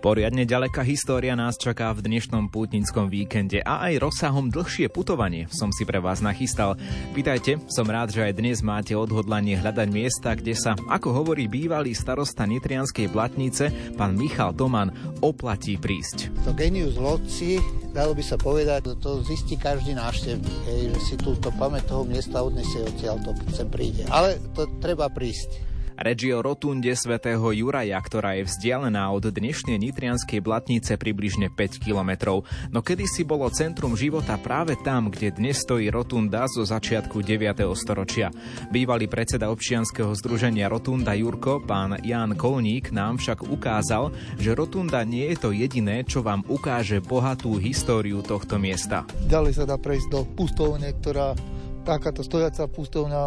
Poriadne ďaleká história nás čaká v dnešnom pútnickom víkende a aj rozsahom dlhšie putovanie som si pre vás nachystal. Vítajte, som rád, že aj dnes máte odhodlanie hľadať miesta, kde sa, ako hovorí bývalý starosta Nitrianskej blatnice, pán Michal Toman, oplatí prísť. To genius loci, dalo by sa povedať, to zistí každý návštevník, že si túto pamäť toho miesta odnesie odtiaľ to, sem príde. Ale to treba prísť. Reči o rotunde svätého Juraja, ktorá je vzdialená od dnešnej Nitrianskej blatnice približne 5 kilometrov. No kedysi bolo centrum života práve tam, kde dnes stojí rotunda zo začiatku 9. storočia. Bývalý predseda občianskeho združenia Rotunda Jurko, pán Ján Kolník, nám však ukázal, že rotunda nie je to jediné, čo vám ukáže bohatú históriu tohto miesta. Ďalej sa dá prejsť do pustovne, ktorá takáto stojaca pustovňa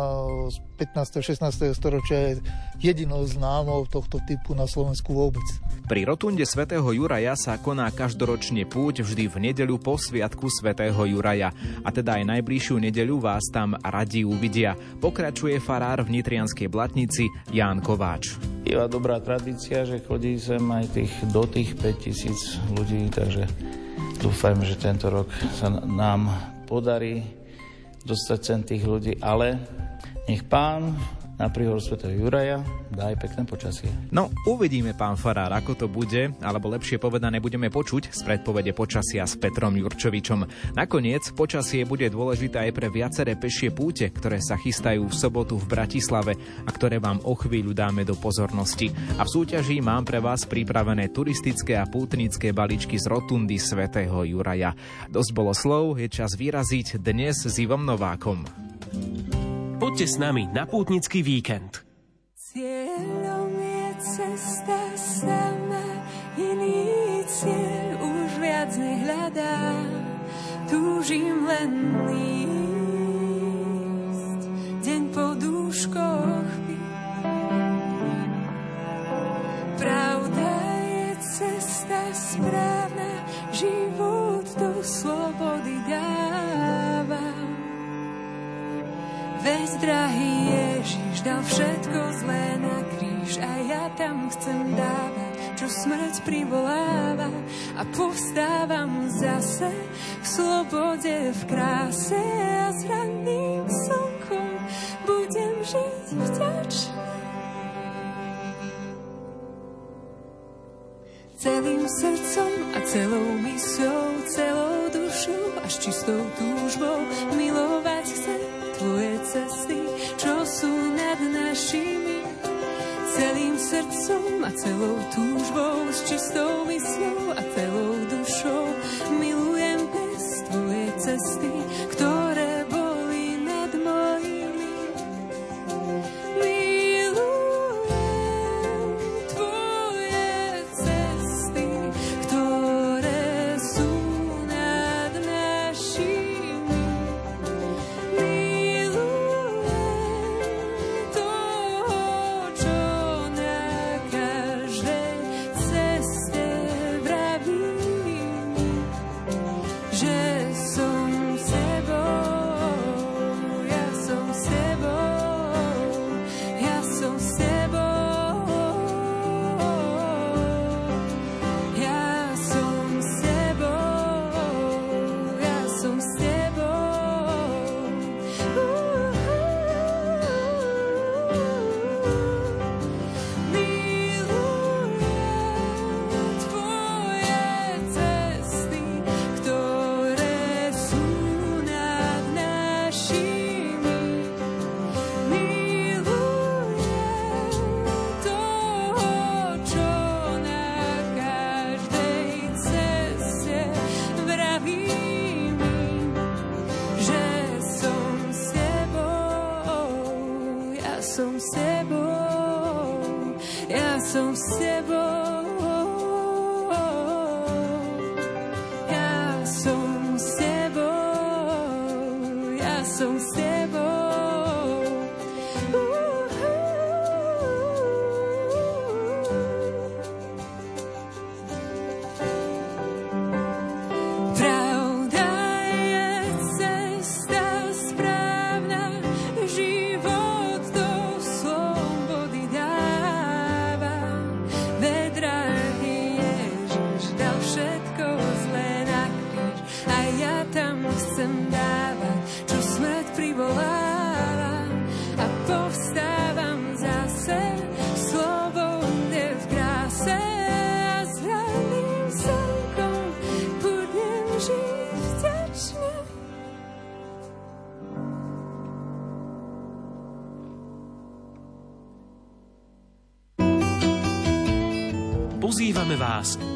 z 15. 16. storočia je jedinou známou tohto typu na Slovensku vôbec. Pri rotunde svätého Juraja sa koná každoročne púť vždy v nedeľu po sviatku svätého Juraja. A teda aj najbližšiu nedeľu vás tam radi uvidia. Pokračuje farár v Nitrianskej Blatnici Ján Kováč. Je dobrá tradícia, že chodí sem aj tých, do tých 5000 ľudí, takže dúfam, že tento rok sa nám podarí dostať sem tých ľudí, ale nech pán na príhor Sv. Juraja dá aj pekné počasie. No, uvidíme, pán Farár, ako to bude, alebo lepšie povedané budeme počuť z predpovede počasia s Petrom Jurčovičom. Nakoniec, počasie bude dôležité aj pre viaceré pešie púte, ktoré sa chystajú v sobotu v Bratislave a ktoré vám o chvíľu dáme do pozornosti. A v súťaži mám pre vás pripravené turistické a pútnické baličky z rotundy svätého Juraja. Dosť bolo slov, je čas vyraziť dnes s Ivom Novákom. Poďte s nami na pútnický víkend. Cieľom je cesta sama, iný cieľ už viac nehľadá. Túžim len ísť, deň po dúškoch Pravda je cesta správna, život do Veď drahý Ježiš dal všetko zlé na kríž a ja tam chcem dávať, čo smrť privoláva a povstávam zase v slobode, v kráse a s ranným slnkom budem žiť vďačný. Celým srdcom a celou mysľou, celou dušou až čistou túžbou milovať chcem tvoje cesty, čo sú nad našimi. Celým srdcom a celou túžbou, s čistou mysľou a celou dušou milujem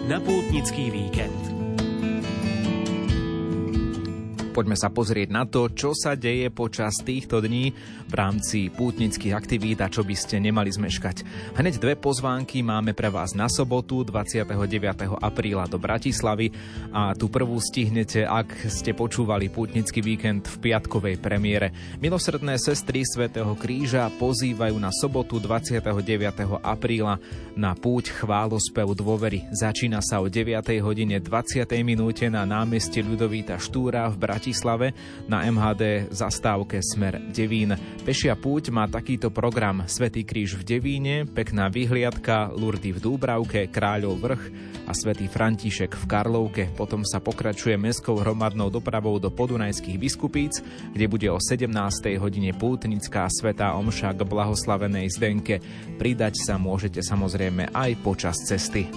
na pútnický víkend. Poďme sa pozrieť na to, čo sa deje počas týchto dní v rámci pútnických aktivít a čo by ste nemali zmeškať. Hneď dve pozvánky máme pre vás na sobotu 29. apríla do Bratislavy a tú prvú stihnete, ak ste počúvali pútnický víkend v piatkovej premiére. Milosrdné sestry Svetého kríža pozývajú na sobotu 29. apríla na púť chválospev dôvery. Začína sa o 9. hodine 20. minúte na námeste Ľudovíta Štúra v Bratislave Bratislave na MHD zastávke Smer Devín. Pešia púť má takýto program Svetý kríž v Devíne, pekná vyhliadka, Lurdy v Dúbravke, Kráľov vrch a Svetý František v Karlovke. Potom sa pokračuje mestskou hromadnou dopravou do podunajských biskupíc, kde bude o 17. hodine pútnická svetá omša k blahoslavenej Zdenke. Pridať sa môžete samozrejme aj počas cesty.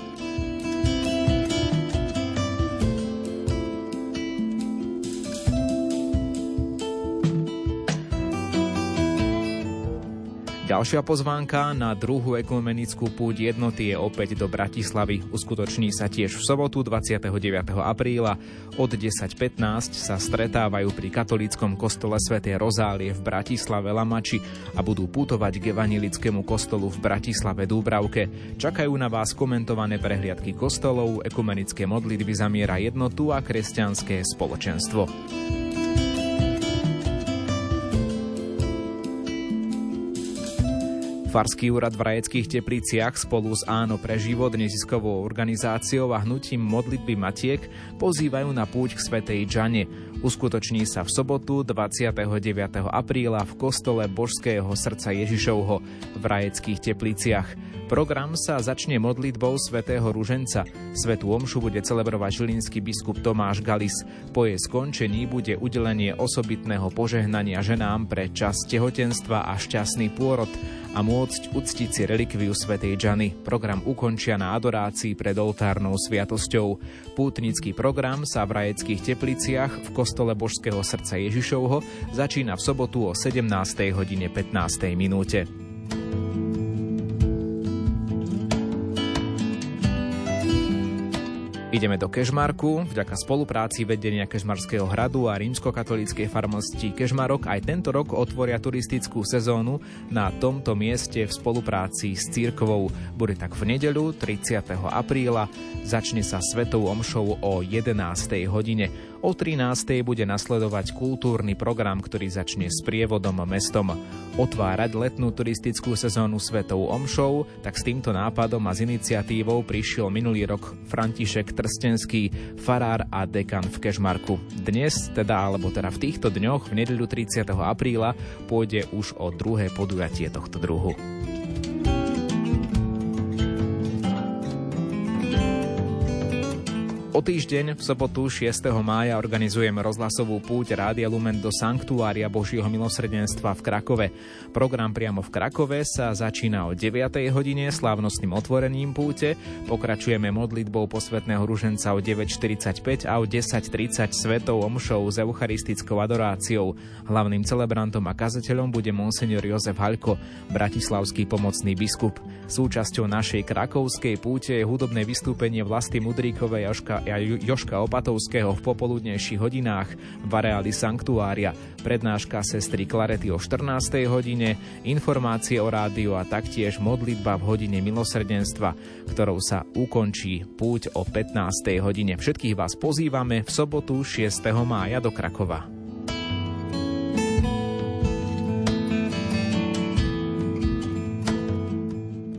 Ďalšia pozvánka na druhú ekumenickú púť jednoty je opäť do Bratislavy. Uskutoční sa tiež v sobotu 29. apríla. Od 10.15 sa stretávajú pri katolíckom kostole svätej Rozálie v Bratislave Lamači a budú putovať k evanelickému kostolu v Bratislave Dúbravke. Čakajú na vás komentované prehliadky kostolov, ekumenické modlitby zamiera jednotu a kresťanské spoločenstvo. Farský úrad v Rajeckých tepliciach spolu s Áno pre život, neziskovou organizáciou a hnutím modlitby Matiek pozývajú na púť k Svetej Džane. Uskutoční sa v sobotu 29. apríla v kostole Božského srdca Ježišovho v Rajeckých tepliciach. Program sa začne modlitbou svätého Ruženca. Svetú omšu bude celebrovať žilinský biskup Tomáš Galis. Po jej skončení bude udelenie osobitného požehnania ženám pre čas tehotenstva a šťastný pôrod a môcť uctiť si relikviu svätej Džany. Program ukončia na adorácii pred oltárnou sviatosťou. Pútnický program sa v Rajeckých tepliciach v kostole Božského srdca Ježišovho začína v sobotu o 17. hodine 15. minúte. Ideme do Kežmarku. Vďaka spolupráci vedenia Kežmarského hradu a rímskokatolíckej farnosti Kežmarok aj tento rok otvoria turistickú sezónu na tomto mieste v spolupráci s církvou. Bude tak v nedeľu 30. apríla. Začne sa svetou omšou o 11. hodine. O 13. bude nasledovať kultúrny program, ktorý začne s prievodom mestom. Otvárať letnú turistickú sezónu Svetou Omšou, tak s týmto nápadom a s iniciatívou prišiel minulý rok František Trstenský, farár a dekan v Kešmarku. Dnes, teda alebo teda v týchto dňoch, v nedeľu 30. apríla, pôjde už o druhé podujatie tohto druhu. O týždeň v sobotu 6. mája organizujeme rozhlasovú púť Rádia Lumen do Sanktuária Božieho milosrdenstva v Krakove. Program priamo v Krakove sa začína o 9. hodine slávnostným otvorením púte, pokračujeme modlitbou posvetného ruženca o 9.45 a o 10.30 svetou omšou s eucharistickou adoráciou. Hlavným celebrantom a kazateľom bude monsignor Jozef Haľko, bratislavský pomocný biskup. Súčasťou našej krakovskej púte je hudobné vystúpenie vlasti Mudríkovej Joška a Joška Opatovského v popoludnejších hodinách v areáli Sanktuária, prednáška sestry Klarety o 14. hodine, informácie o rádiu a taktiež modlitba v hodine milosrdenstva, ktorou sa ukončí púť o 15. hodine. Všetkých vás pozývame v sobotu 6. mája do Krakova.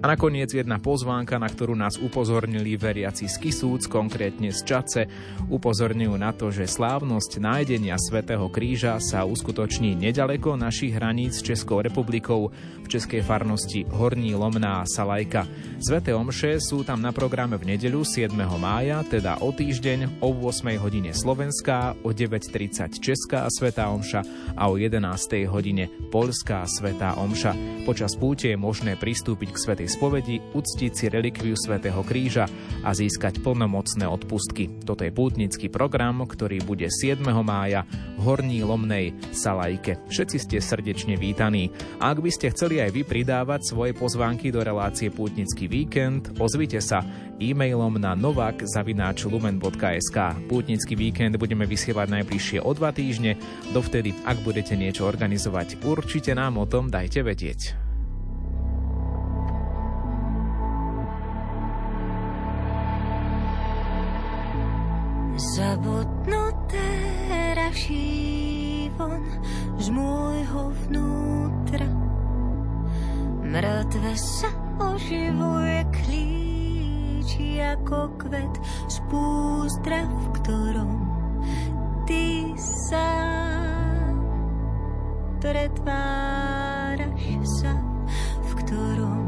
A nakoniec jedna pozvánka, na ktorú nás upozornili veriaci z Kisúc, konkrétne z Čace, upozorňujú na to, že slávnosť nájdenia Svetého kríža sa uskutoční nedaleko našich hraníc s Českou republikou v Českej farnosti Horní Lomná a Salajka. Sveté omše sú tam na programe v nedeľu 7. mája, teda o týždeň o 8. hodine Slovenská, o 9.30 Česká Svetá omša a o 11. hodine Polská Svetá omša. Počas púte je možné pristúpiť k Svetej spovedi uctiť si relikviu svätého Kríža a získať plnomocné odpustky. Toto je pútnický program, ktorý bude 7. mája v Horní Lomnej Salajke. Všetci ste srdečne vítaní. A ak by ste chceli aj vy pridávať svoje pozvánky do relácie Pútnický víkend, ozvite sa e-mailom na novak.lumen.sk. Pútnický víkend budeme vysielať najbližšie o dva týždne. Dovtedy, ak budete niečo organizovať, určite nám o tom dajte vedieť. Mŕtve sa oživuje klíči ako kvet z pústra, v ktorom ty sa pretváraš sa, v ktorom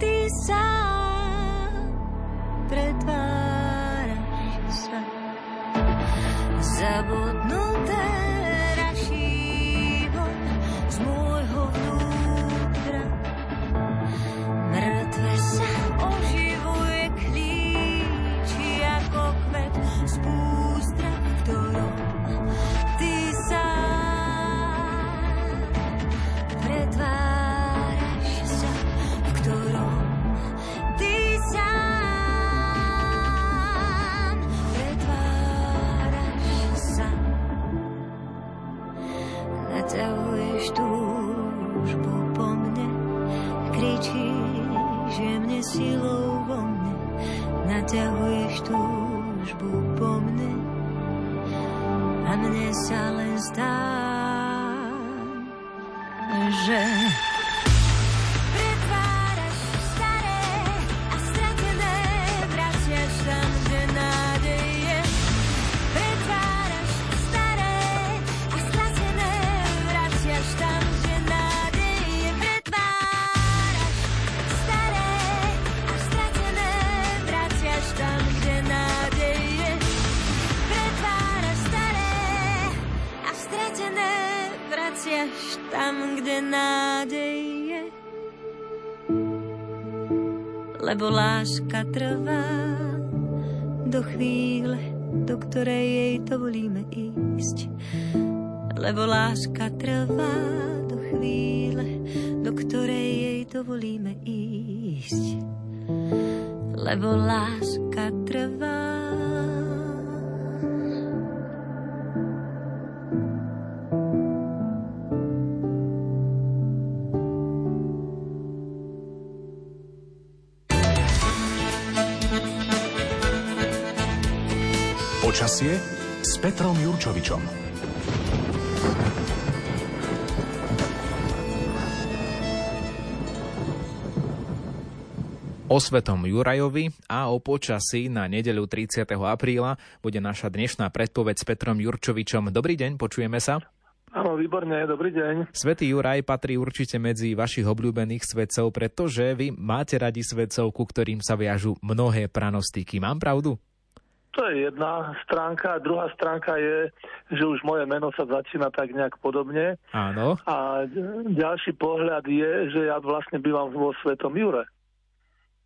ty sa pretváraš zabudnuté rašívo Lebo láska trvá O svetom Jurajovi a o počasí na nedeľu 30. apríla bude naša dnešná predpoveď s Petrom Jurčovičom. Dobrý deň, počujeme sa. Áno, výborne, dobrý deň. Svetý Juraj patrí určite medzi vašich obľúbených svetcov, pretože vy máte radi svetcov, ku ktorým sa viažu mnohé pranostiky. Mám pravdu? To je jedna stránka. Druhá stránka je, že už moje meno sa začína tak nejak podobne. Áno. A ďalší pohľad je, že ja vlastne bývam vo Svetom Jure.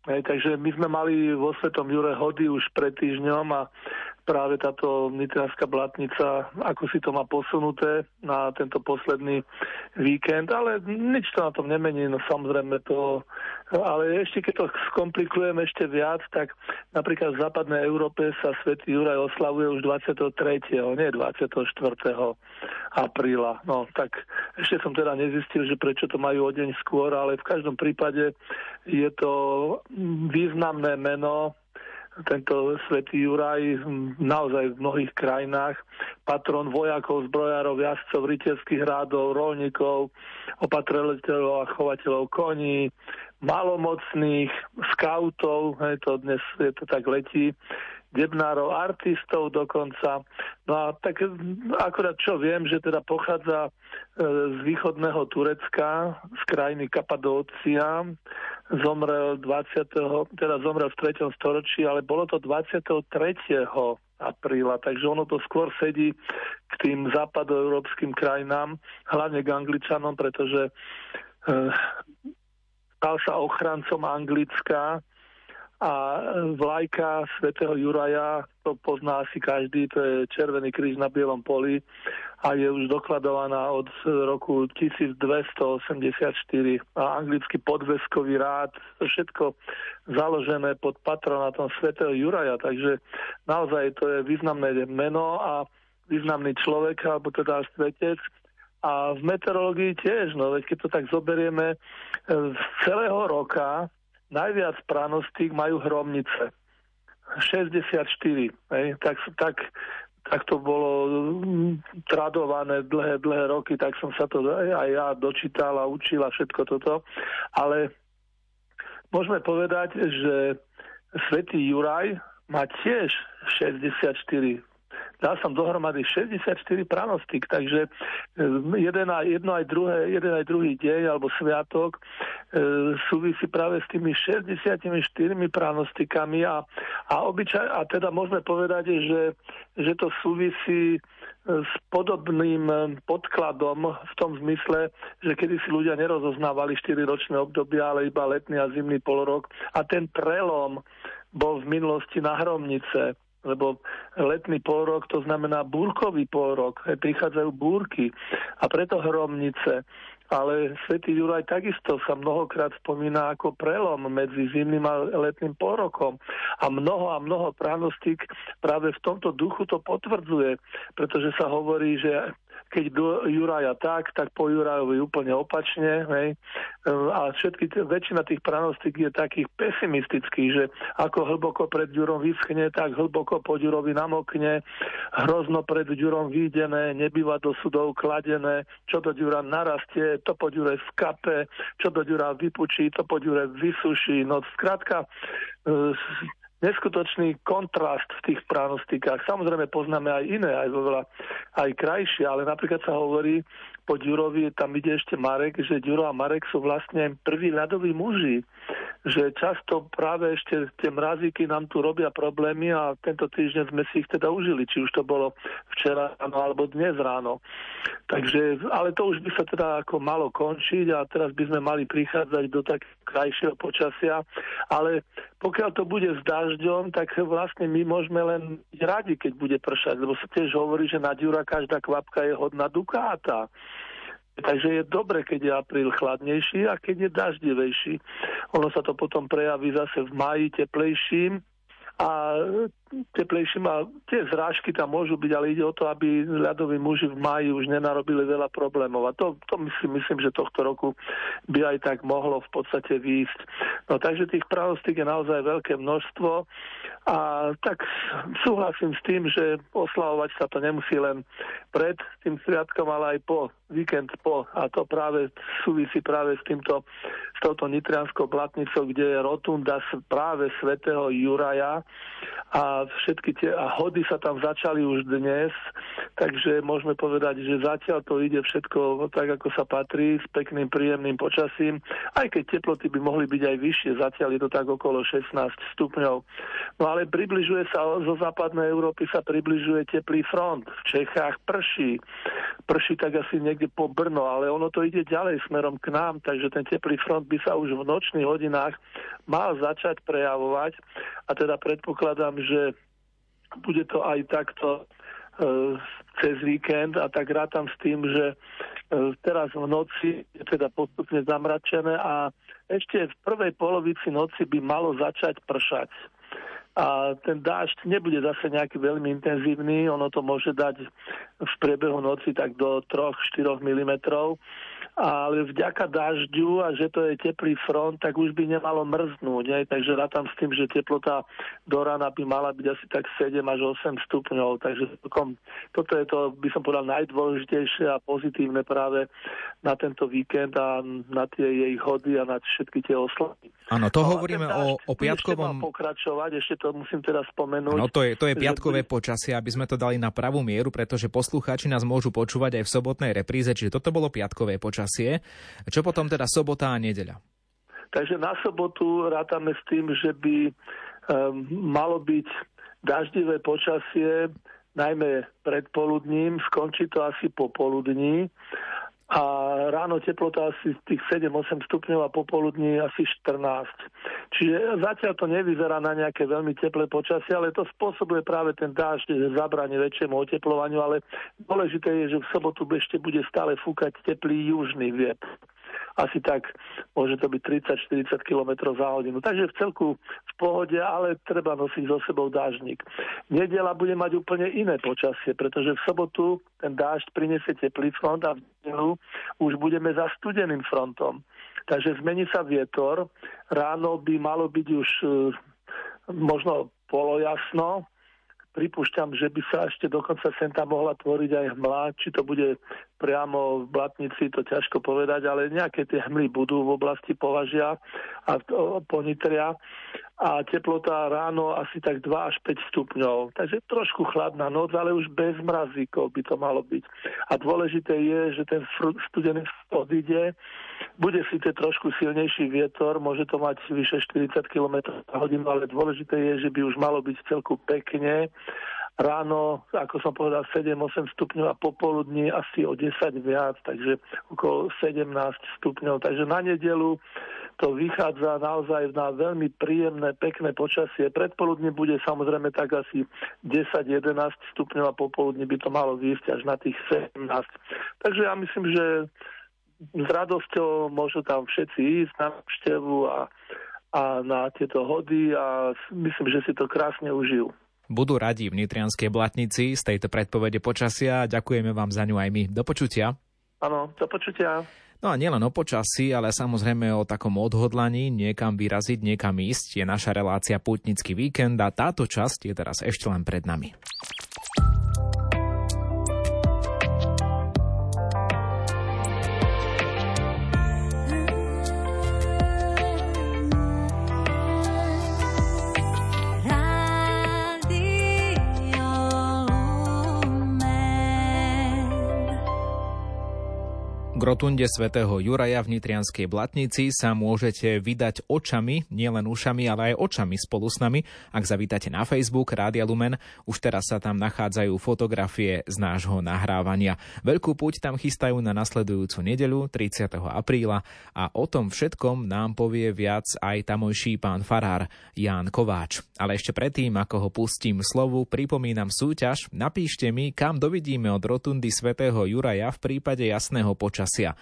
Takže my sme mali vo Svetom Jure hody už pred týždňom a práve táto nitrianská blatnica, ako si to má posunuté na tento posledný víkend, ale nič to na tom nemení, no samozrejme to, ale ešte keď to skomplikujem ešte viac, tak napríklad v západnej Európe sa Svetý Juraj oslavuje už 23., nie 24. apríla. No tak ešte som teda nezistil, že prečo to majú o deň skôr, ale v každom prípade je to významné meno, tento svätý Juraj naozaj v mnohých krajinách, patron vojakov, zbrojárov, jazdcov, rytierských rádov, rolníkov, opatreleteľov a chovateľov koní, malomocných, skautov, hej, to dnes je to tak letí, debnárov, artistov dokonca. No a tak akorát čo viem, že teda pochádza e, z východného Turecka, z krajiny Kapadócia, zomrel 20. teda zomrel v 3. storočí, ale bolo to 23. apríla, takže ono to skôr sedí k tým západoeurópskym krajinám, hlavne k Angličanom, pretože e, stal sa ochrancom Anglická a vlajka svätého Juraja, to pozná asi každý, to je Červený kríž na Bielom poli a je už dokladovaná od roku 1284 a anglický podveskový rád, to všetko založené pod patronátom svätého Juraja, takže naozaj to je významné meno a významný človek, alebo teda svetec. A v meteorológii tiež, no veď keď to tak zoberieme, z celého roka najviac pranostík majú hromnice. 64. Hej? Tak, tak, tak to bolo mm, tradované dlhé, dlhé roky, tak som sa to aj ja dočítal a učil a všetko toto. Ale môžeme povedať, že svätý Juraj má tiež 64 dal som dohromady 64 pranostik, takže e, jeden aj, jedno aj druhé, jeden aj druhý deň alebo sviatok e, súvisí práve s tými 64 pranostikami a, a, obyčaj, a teda môžeme povedať, že, že to súvisí e, s podobným podkladom v tom zmysle, že kedy si ľudia nerozoznávali 4-ročné obdobia, ale iba letný a zimný polorok. A ten prelom bol v minulosti na hromnice lebo letný pôrok to znamená búrkový pôrok, prichádzajú búrky a preto hromnice. Ale svätý Juraj takisto sa mnohokrát spomína ako prelom medzi zimným a letným pôrokom. A mnoho a mnoho pránostík práve v tomto duchu to potvrdzuje, pretože sa hovorí, že keď do Juraja tak, tak po Jurajovi úplne opačne. Hej. A všetky, väčšina tých pranostík je takých pesimistických, že ako hlboko pred Jurom vyschne, tak hlboko po Jurovi namokne, hrozno pred Jurom výjdené, nebýva do sudov kladené, čo do Jura narastie, to po Jure skape, čo do Jura vypučí, to po Jure vysuší. No skrátka, e, neskutočný kontrast v tých pranostikách. Samozrejme poznáme aj iné, aj veľa, aj krajšie, ale napríklad sa hovorí, po Ďurovi tam ide ešte Marek, že Ďuro a Marek sú vlastne prví ľadoví muži že často práve ešte tie mrazíky nám tu robia problémy a tento týždeň sme si ich teda užili, či už to bolo včera ráno alebo dnes ráno. Takže, ale to už by sa teda ako malo končiť a teraz by sme mali prichádzať do tak krajšieho počasia, ale pokiaľ to bude s dažďom, tak vlastne my môžeme len byť radi, keď bude pršať, lebo sa tiež hovorí, že na ďura každá kvapka je hodná dukáta. Takže je dobre, keď je apríl chladnejší a keď je daždivejší. Ono sa to potom prejaví zase v maji teplejším a teplejším a tie zrážky tam môžu byť, ale ide o to, aby ľadoví muži v máji už nenarobili veľa problémov. A to, to myslím, myslím, že tohto roku by aj tak mohlo v podstate výjsť. No takže tých pravostík je naozaj veľké množstvo a tak súhlasím s tým, že oslavovať sa to nemusí len pred tým sviatkom, ale aj po, víkend po. A to práve súvisí práve s týmto, s touto nitrianskou blatnicou, kde je rotunda práve svätého Juraja a všetky tie a hody sa tam začali už dnes, takže môžeme povedať, že zatiaľ to ide všetko tak, ako sa patrí, s pekným, príjemným počasím, aj keď teploty by mohli byť aj vyššie, zatiaľ je to tak okolo 16 stupňov. No ale približuje sa zo západnej Európy sa približuje teplý front. V Čechách prší. Prší tak asi niekde po Brno, ale ono to ide ďalej smerom k nám, takže ten teplý front by sa už v nočných hodinách mal začať prejavovať a teda predpokladám, že bude to aj takto e, cez víkend a tak rátam s tým, že e, teraz v noci je teda postupne zamračené a ešte v prvej polovici noci by malo začať pršať. A ten dážď nebude zase nejaký veľmi intenzívny, ono to môže dať v priebehu noci tak do 3-4 mm ale vďaka dažďu a že to je teplý front, tak už by nemalo mrznúť. Ne? Takže rátam s tým, že teplota do rána by mala byť asi tak 7 až 8 stupňov. Takže toto je to, by som povedal, najdôležitejšie a pozitívne práve na tento víkend a na tie jej hody a na všetky tie oslavy. Áno, to no, hovoríme o, o piatkovom... Ešte pokračovať, ešte to musím teraz spomenúť. No to je, to je piatkové by... počasie, aby sme to dali na pravú mieru, pretože poslucháči nás môžu počúvať aj v sobotnej repríze, čiže toto bolo piatkové počasie. Čo potom teda sobota a nedeľa? Takže na sobotu rátame s tým, že by um, malo byť daždivé počasie, najmä predpoludním, skončí to asi popoludní a ráno teplota asi tých 7-8 stupňov a popoludní asi 14. Čiže zatiaľ to nevyzerá na nejaké veľmi teplé počasie, ale to spôsobuje práve ten dážď, že zabráni väčšiemu oteplovaniu, ale dôležité je, že v sobotu ešte bude stále fúkať teplý južný vietor asi tak môže to byť 30-40 km za hodinu. Takže v celku v pohode, ale treba nosiť so sebou dážnik. Nedela bude mať úplne iné počasie, pretože v sobotu ten dážď prinesie teplý front a v nedelu už budeme za studeným frontom. Takže zmení sa vietor, ráno by malo byť už e, možno polojasno, pripúšťam, že by sa ešte dokonca sem tam mohla tvoriť aj hmla, či to bude priamo v Blatnici, to ťažko povedať, ale nejaké tie hmly budú v oblasti Považia a Ponitria a teplota ráno asi tak 2 až 5 stupňov. Takže trošku chladná noc, ale už bez mrazíkov by to malo byť. A dôležité je, že ten studený odíde, bude síce trošku silnejší vietor, môže to mať vyše 40 km za hodinu, ale dôležité je, že by už malo byť celku pekne ráno, ako som povedal, 7-8 stupňov a popoludní asi o 10 viac, takže okolo 17 stupňov. Takže na nedelu to vychádza naozaj na veľmi príjemné, pekné počasie. Predpoludne bude samozrejme tak asi 10-11 stupňov a popoludne by to malo výjsť až na tých 17. Takže ja myslím, že s radosťou môžu tam všetci ísť na návštevu a, a na tieto hody a myslím, že si to krásne užijú. Budú radi v Nitrianskej Blatnici z tejto predpovede počasia. Ďakujeme vám za ňu aj my. Do počutia. Áno, do počutia. No a nielen o počasí, ale samozrejme o takom odhodlaní niekam vyraziť, niekam ísť je naša relácia Pútnický víkend a táto časť je teraz ešte len pred nami. Rotunde svätého Juraja v Nitrianskej Blatnici sa môžete vydať očami, nielen ušami, ale aj očami spolu s nami. Ak zavítate na Facebook Rádia Lumen, už teraz sa tam nachádzajú fotografie z nášho nahrávania. Veľkú púť tam chystajú na nasledujúcu nedeľu 30. apríla a o tom všetkom nám povie viac aj tamojší pán farár Ján Kováč. Ale ešte predtým, ako ho pustím slovu, pripomínam súťaž. Napíšte mi, kam dovidíme od rotundy svätého Juraja v prípade jasného počasia počasia.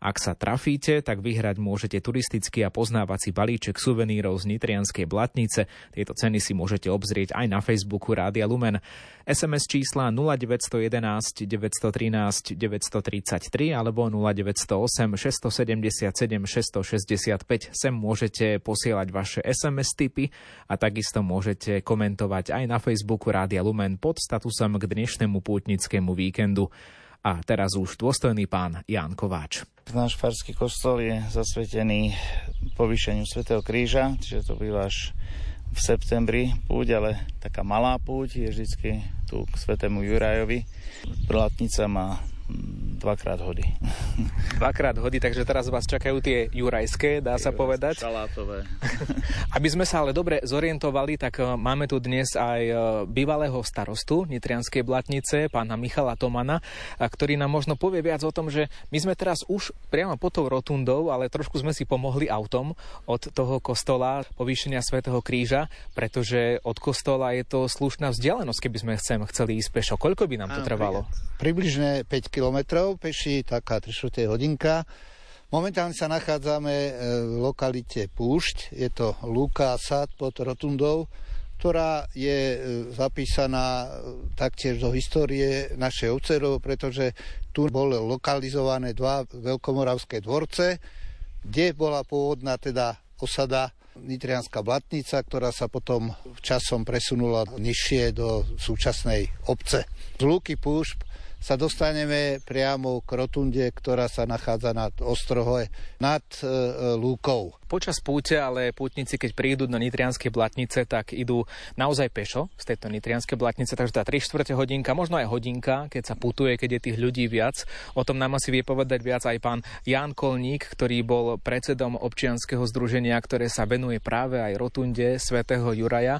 Ak sa trafíte, tak vyhrať môžete turistický a poznávací balíček suvenírov z Nitrianskej Blatnice. Tieto ceny si môžete obzrieť aj na Facebooku Rádia Lumen. SMS čísla 0911 913 933 alebo 0908 677 665. Sem môžete posielať vaše SMS tipy a takisto môžete komentovať aj na Facebooku Rádia Lumen pod statusom k dnešnému pútnickému víkendu. A teraz už dôstojný pán Ján Kováč. Náš farský kostol je zasvetený povýšeniu Svetého kríža, čiže to býva až v septembri púť, ale taká malá púť je vždy tu k Svetému Jurajovi. Prlatnica má dvakrát hody. Dvakrát hody, takže teraz vás čakajú tie jurajské, dá sa povedať. Šalátové. Aby sme sa ale dobre zorientovali, tak e, máme tu dnes aj e, bývalého starostu Nitrianskej Blatnice, pána Michala Tomana, ktorý nám možno povie viac o tom, že my sme teraz už priamo pod tou rotundou, ale trošku sme si pomohli autom od toho kostola povýšenia Svetého kríža, pretože od kostola je to slušná vzdialenosť, keby sme chcem, chceli ísť pešo. Koľko by nám to trvalo? Približne 5 kilometrov peši, taká 3 hodinka. Momentálne sa nachádzame e, v lokalite Púšť, je to Lúka Sad pod Rotundou, ktorá je e, zapísaná e, taktiež do histórie našej ovcerov, pretože tu boli lokalizované dva veľkomoravské dvorce, kde bola pôvodná teda osada Nitrianská Blatnica, ktorá sa potom časom presunula nižšie do súčasnej obce. Z Lúky Púšť sa dostaneme priamo k rotunde, ktorá sa nachádza nad ostrohe nad e, Lúkou. Počas púte, ale pútnici, keď prídu do Nitrianskej blatnice, tak idú naozaj pešo z tejto Nitrianskej blatnice, takže tá 3 čtvrte hodinka, možno aj hodinka, keď sa putuje, keď je tých ľudí viac. O tom nám asi vie povedať viac aj pán Jan Kolník, ktorý bol predsedom občianskeho združenia, ktoré sa venuje práve aj rotunde svätého Juraja.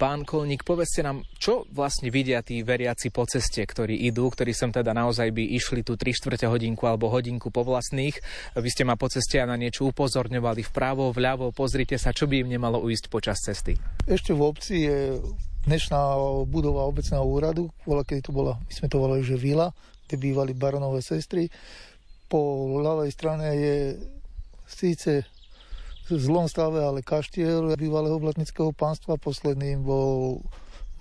Pán Kolník, povedzte nám, čo vlastne vidia tí veriaci po ceste, ktorí idú, ktorí sem teda naozaj by išli tú 3 čtvrte hodinku alebo hodinku po vlastných. Vy ste ma po ceste na niečo upozorňovali vpravo, vľavo, pozrite sa, čo by im nemalo uísť počas cesty. Ešte v obci je dnešná budova obecného úradu, bola, keď to bola, my sme to volali, že vila, kde bývali baronové sestry. Po ľavej strane je síce v zlom stave, ale kaštiel bývalého blatnického pánstva. Posledným bol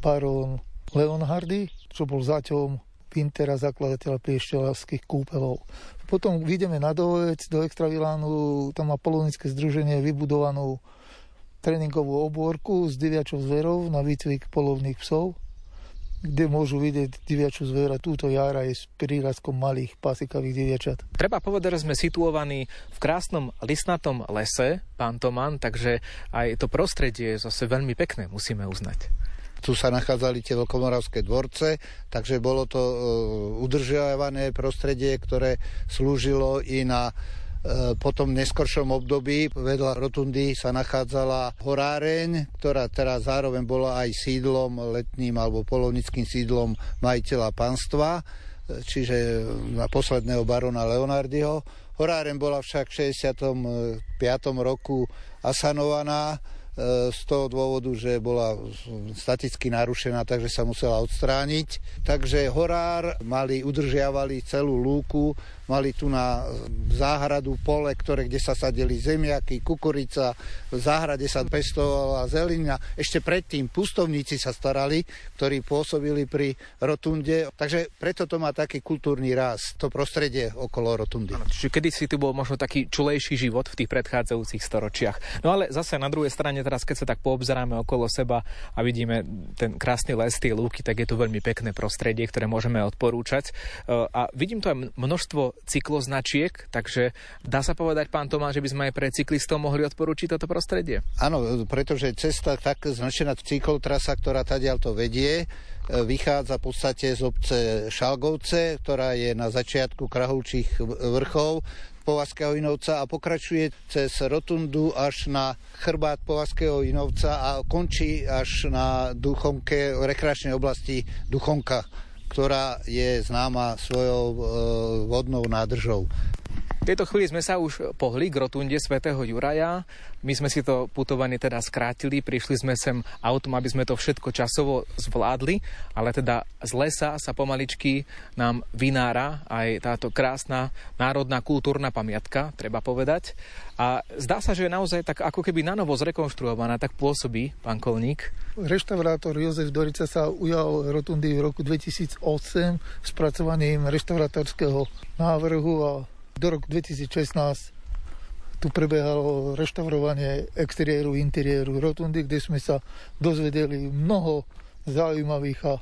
barón Leonhardy, čo bol zaťom Pintera, zakladateľa priešťelavských kúpelov. Potom vidíme na Dovec, do Extravilánu, tam má polonické združenie vybudovanú tréningovú obórku s diviačou zverov na výcvik polovných psov, kde môžu vidieť diviaču zvera. Túto jara je s prírazkom malých pasikavých diviačat. Treba povedať, že sme situovaní v krásnom listnatom lese, pán Toman, takže aj to prostredie je zase veľmi pekné, musíme uznať. Tu sa nachádzali tie veľkomoravské dvorce, takže bolo to e, udržiavané prostredie, ktoré slúžilo i na e, po tom neskoršom období vedľa rotundy sa nachádzala horáreň, ktorá teraz zároveň bola aj sídlom, letným alebo polovnickým sídlom majiteľa panstva, čiže na posledného barona Leonardiho. Horáreň bola však v 65. roku asanovaná z toho dôvodu, že bola staticky narušená, takže sa musela odstrániť. Takže horár mali, udržiavali celú lúku, mali tu na záhradu pole, ktoré, kde sa sadili zemiaky, kukurica, v záhrade sa pestovala zelina. Ešte predtým pustovníci sa starali, ktorí pôsobili pri rotunde. Takže preto to má taký kultúrny ráz, to prostredie okolo rotundy. Ano, čiže kedy si tu bol možno taký čulejší život v tých predchádzajúcich storočiach. No ale zase na druhej strane teraz, keď sa tak poobzeráme okolo seba a vidíme ten krásny les, tie lúky, tak je to veľmi pekné prostredie, ktoré môžeme odporúčať. E, a vidím tu aj množstvo cykloznačiek, takže dá sa povedať, pán Tomáš, že by sme aj pre cyklistov mohli odporúčiť toto prostredie? Áno, pretože cesta tak značená cyklotrasa, ktorá tadiaľ to vedie, e, vychádza v podstate z obce Šalgovce, ktorá je na začiatku Krahulčích vrchov, Povazského Inovca a pokračuje cez rotundu až na chrbát Povazského Inovca a končí až na Duchonke, rekreačnej oblasti Duchonka, ktorá je známa svojou e, vodnou nádržou. V tejto chvíli sme sa už pohli k rotunde svätého Juraja. My sme si to putovanie teda skrátili, prišli sme sem autom, aby sme to všetko časovo zvládli, ale teda z lesa sa pomaličky nám vynára aj táto krásna národná kultúrna pamiatka, treba povedať. A zdá sa, že je naozaj tak ako keby nanovo zrekonštruovaná, tak pôsobí pán Kolník. Reštaurátor Jozef Dorica sa ujal rotundy v roku 2008 spracovaním reštaurátorského návrhu a do roku 2016 tu prebiehalo reštaurovanie exteriéru, interiéru rotundy, kde sme sa dozvedeli mnoho zaujímavých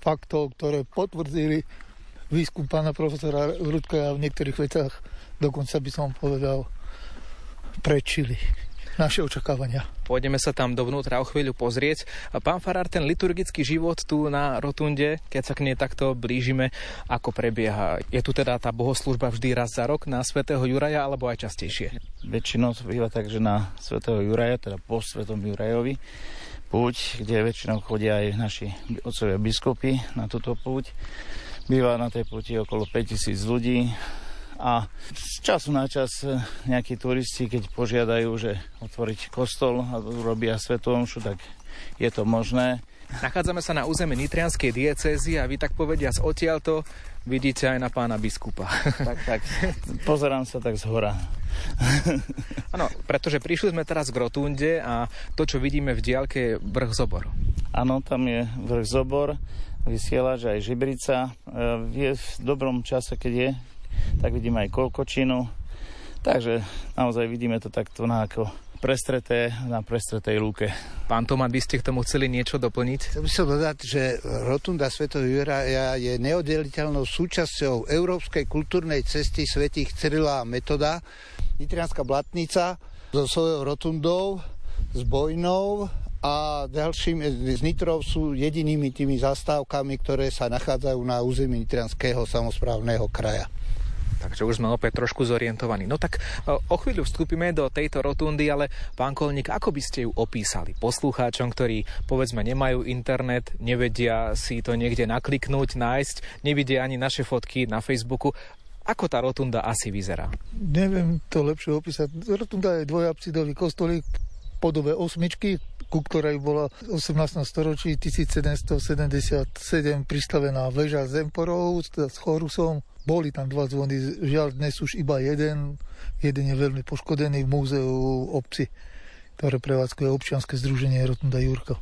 faktov, ktoré potvrdili výskum pána profesora Rudka a v niektorých veciach dokonca by som povedal prečili naše očakávania. Pôjdeme sa tam dovnútra o chvíľu pozrieť. Pán Farár, ten liturgický život tu na Rotunde, keď sa k nej takto blížime, ako prebieha? Je tu teda tá bohoslužba vždy raz za rok na svätého Juraja, alebo aj častejšie? Väčšinou býva tak, že na svätého Juraja, teda po svetom Jurajovi, púť, kde väčšinou chodia aj naši otcovia biskupy na túto púť. Býva na tej púti okolo 5000 ľudí, a z času na čas e, nejakí turisti, keď požiadajú, že otvoriť kostol a robia svetovú tak je to možné. Nachádzame sa na území Nitrianskej diecézy a vy tak povedia z odtiaľto vidíte aj na pána biskupa. Tak, tak. Pozerám sa tak z hora. Áno, pretože prišli sme teraz k rotunde a to, čo vidíme v diálke, je vrch Zobor. Áno, tam je vrch Zobor, vysielač aj Žibrica. E, je v dobrom čase, keď je tak vidíme aj kolkočinu. Takže naozaj vidíme to takto na ako prestreté na prestretej lúke. Pán Tomat, vy ste k tomu chceli niečo doplniť? Chcel by som dodať, že Rotunda Sv. Juraja je neoddeliteľnou súčasťou európskej kultúrnej cesty svätých Cyrila a Metoda. Nitrianská blatnica so svojou rotundou, s bojnou a ďalším z Nitrov sú jedinými tými zastávkami, ktoré sa nachádzajú na území Nitrianského samozprávneho kraja. Takže už sme opäť trošku zorientovaní. No tak e, o chvíľu vstúpime do tejto rotundy, ale pán Kolník, ako by ste ju opísali poslucháčom, ktorí povedzme nemajú internet, nevedia si to niekde nakliknúť, nájsť, nevidia ani naše fotky na Facebooku. Ako tá rotunda asi vyzerá? Neviem to lepšie opísať. Rotunda je dvojapsidový kostolík podobe osmičky, ku ktorej bola v 18. storočí 1777 pristavená väža z emporov s chorusom. Boli tam dva zvony, žiaľ dnes už iba jeden. Jeden je veľmi poškodený v múzeu obci, ktoré prevádzkuje občianske združenie Rotunda Jurka.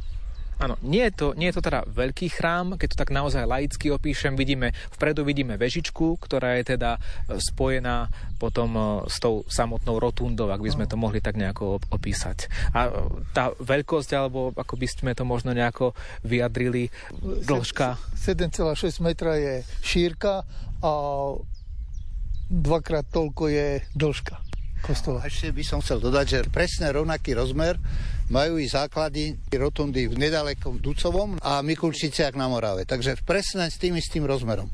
Áno, nie je, to, nie je to teda veľký chrám, keď to tak naozaj laicky opíšem, vidíme, vpredu vidíme vežičku, ktorá je teda e, spojená potom e, s tou samotnou rotundou, ak by sme to mohli tak nejako opísať. A e, tá veľkosť, alebo ako by sme to možno nejako vyjadrili, dĺžka? 7,6 metra je šírka a dvakrát toľko je dĺžka kostola. A ešte by som chcel dodať, že presne rovnaký rozmer majú i základy rotundy v nedalekom Ducovom a Mikulčiciach na Morave. Takže presne s tým istým rozmerom.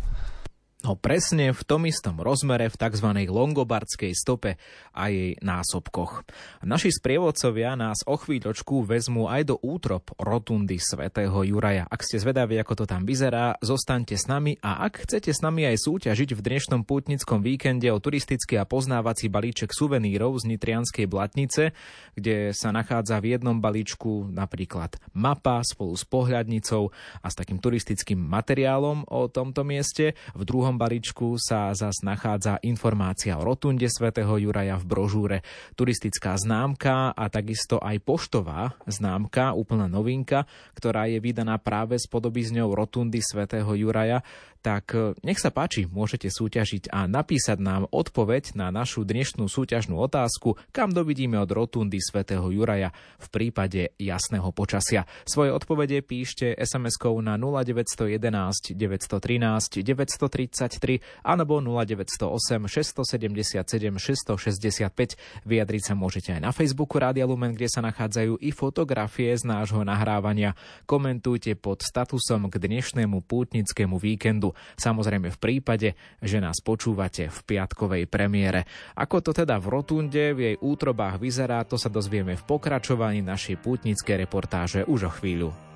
No presne v tom istom rozmere v tzv. longobardskej stope a jej násobkoch. Naši sprievodcovia nás o chvíľočku vezmú aj do útrop rotundy svätého Juraja. Ak ste zvedaví, ako to tam vyzerá, zostaňte s nami a ak chcete s nami aj súťažiť v dnešnom pútnickom víkende o turistický a poznávací balíček suvenírov z Nitrianskej Blatnice, kde sa nachádza v jednom balíčku napríklad mapa spolu s pohľadnicou a s takým turistickým materiálom o tomto mieste, v druhom druhom balíčku sa zas nachádza informácia o rotunde svätého Juraja v brožúre, turistická známka a takisto aj poštová známka, úplná novinka, ktorá je vydaná práve s podobizňou rotundy svätého Juraja tak e, nech sa páči, môžete súťažiť a napísať nám odpoveď na našu dnešnú súťažnú otázku, kam dovidíme od rotundy svätého Juraja v prípade jasného počasia. Svoje odpovede píšte SMS-kou na 0911 913 933 alebo 0908 677 665. Vyjadriť sa môžete aj na Facebooku Rádia Lumen, kde sa nachádzajú i fotografie z nášho nahrávania. Komentujte pod statusom k dnešnému pútnickému víkendu. Samozrejme v prípade, že nás počúvate v piatkovej premiére. Ako to teda v Rotunde v jej útrobách vyzerá, to sa dozvieme v pokračovaní našej pútnickej reportáže už o chvíľu.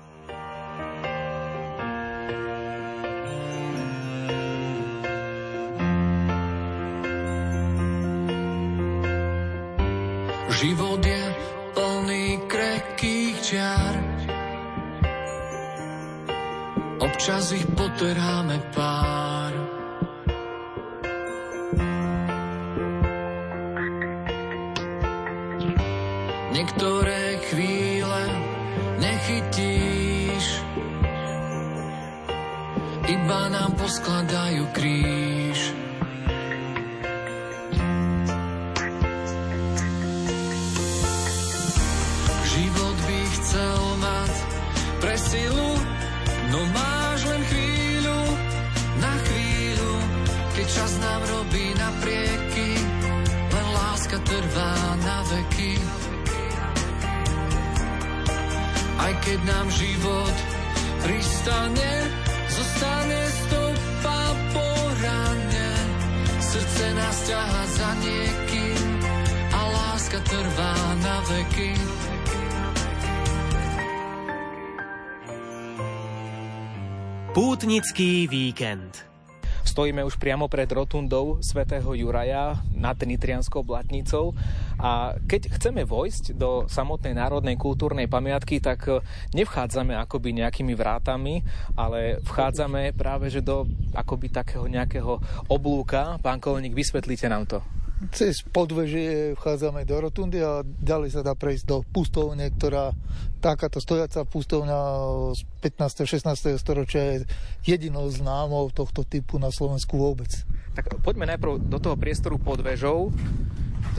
Občas ich poteráme pár. Niektoré chvíle nechytíš, iba nám poskladajú kríž. Keď nám život pristane, zostane stopa po rane. Srdce nás ťaha za niekým a láska trvá na veky. Pútnický víkend. Stojíme už priamo pred rotundou svätého Juraja nad Nitrianskou blatnicou a keď chceme vojsť do samotnej národnej kultúrnej pamiatky, tak e, nevchádzame akoby nejakými vrátami, ale vchádzame práve že do akoby takého nejakého oblúka. Pán Kolník, vysvetlíte nám to. Cez podvežie vchádzame do rotundy a ďalej sa dá prejsť do pustovne, ktorá takáto stojaca pustovňa z 15. 16. storočia je jedinou známou tohto typu na Slovensku vôbec. Tak poďme najprv do toho priestoru pod vežou.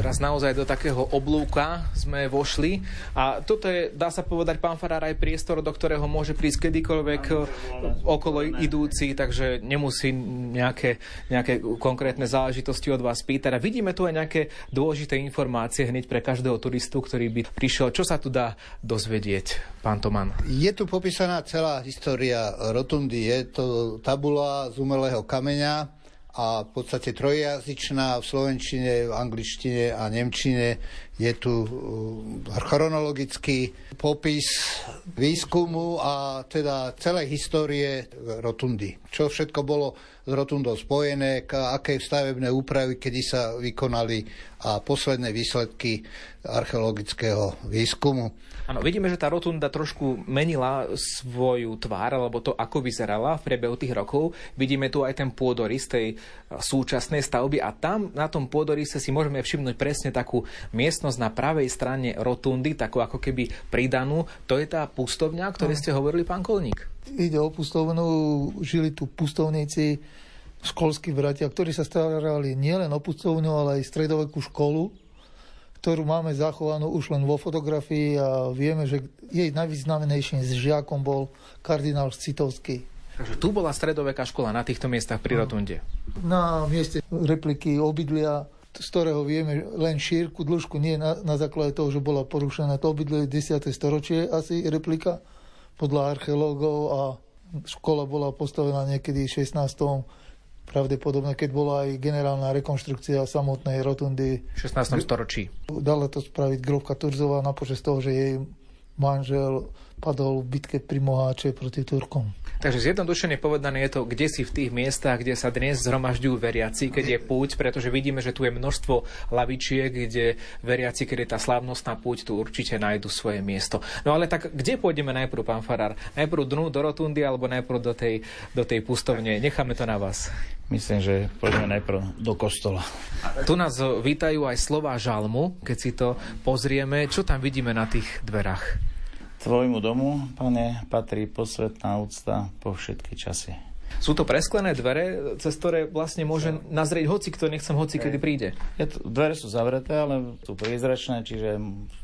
Teraz naozaj do takého oblúka sme vošli a toto je, dá sa povedať, pán Farár, aj priestor, do ktorého môže prísť kedykoľvek okolo idúci, takže nemusí nejaké, nejaké konkrétne záležitosti od vás pýtať. A vidíme tu aj nejaké dôležité informácie hneď pre každého turistu, ktorý by prišiel. Čo sa tu dá dozvedieť, pán Toman? Je tu popísaná celá história rotundy. Je to tabula z umelého kameňa, a v podstate trojjazyčná v slovenčine, v angličtine a nemčine. Je tu uh, chronologický popis výskumu a teda celej histórie rotundy. Čo všetko bolo s rotundou spojené, aké stavebné úpravy, kedy sa vykonali a posledné výsledky archeologického výskumu. Áno, vidíme, že tá rotunda trošku menila svoju tvár, alebo to, ako vyzerala v priebehu tých rokov. Vidíme tu aj ten pôdorys tej súčasnej stavby a tam na tom pôdorise si môžeme všimnúť presne takú miestnosť na pravej strane rotundy, takú ako keby pridanú. To je tá pustovňa, o ktorej ste hovorili, pán Kolník. Ide o pustovnu, žili tu pustovníci, školskí bratia, ktorí sa starali nielen o pustovňu, ale aj stredovekú školu ktorú máme zachovanú už len vo fotografii a vieme, že jej najvýznamnejším žiakom bol kardinál Citovský. Takže tu bola stredoveká škola na týchto miestach pri Rotunde. Na mieste repliky obydlia, z ktorého vieme len šírku, dĺžku, nie na, na základe toho, že bola porušená to obydlie 10. storočie asi replika podľa archeológov a škola bola postavená niekedy v 16 pravdepodobne, keď bola aj generálna rekonštrukcia samotnej rotundy. V 16. storočí. Dala to spraviť Grovka Turzová na počas toho, že jej manžel padol v bitke pri Moháče proti Turkom. Takže zjednodušene povedané je to, kde si v tých miestach, kde sa dnes zhromažďujú veriaci, keď je púť, pretože vidíme, že tu je množstvo lavičiek, kde veriaci, keď je tá slávnostná púť, tu určite nájdu svoje miesto. No ale tak kde pôjdeme najprv, pán Farár? Najprv dnu do rotundy alebo najprv do tej, do tej pustovne? Necháme to na vás. Myslím, že pôjdeme najprv do kostola. Tu nás vítajú aj slova žalmu, keď si to pozrieme. Čo tam vidíme na tých dverách? Tvojmu domu, pane, patrí posvetná úcta po všetky časy. Sú to presklené dvere, cez ktoré vlastne môže nazrieť hoci, kto nechcem hoci, kedy príde. Je to, dvere sú zavreté, ale sú priezračné, čiže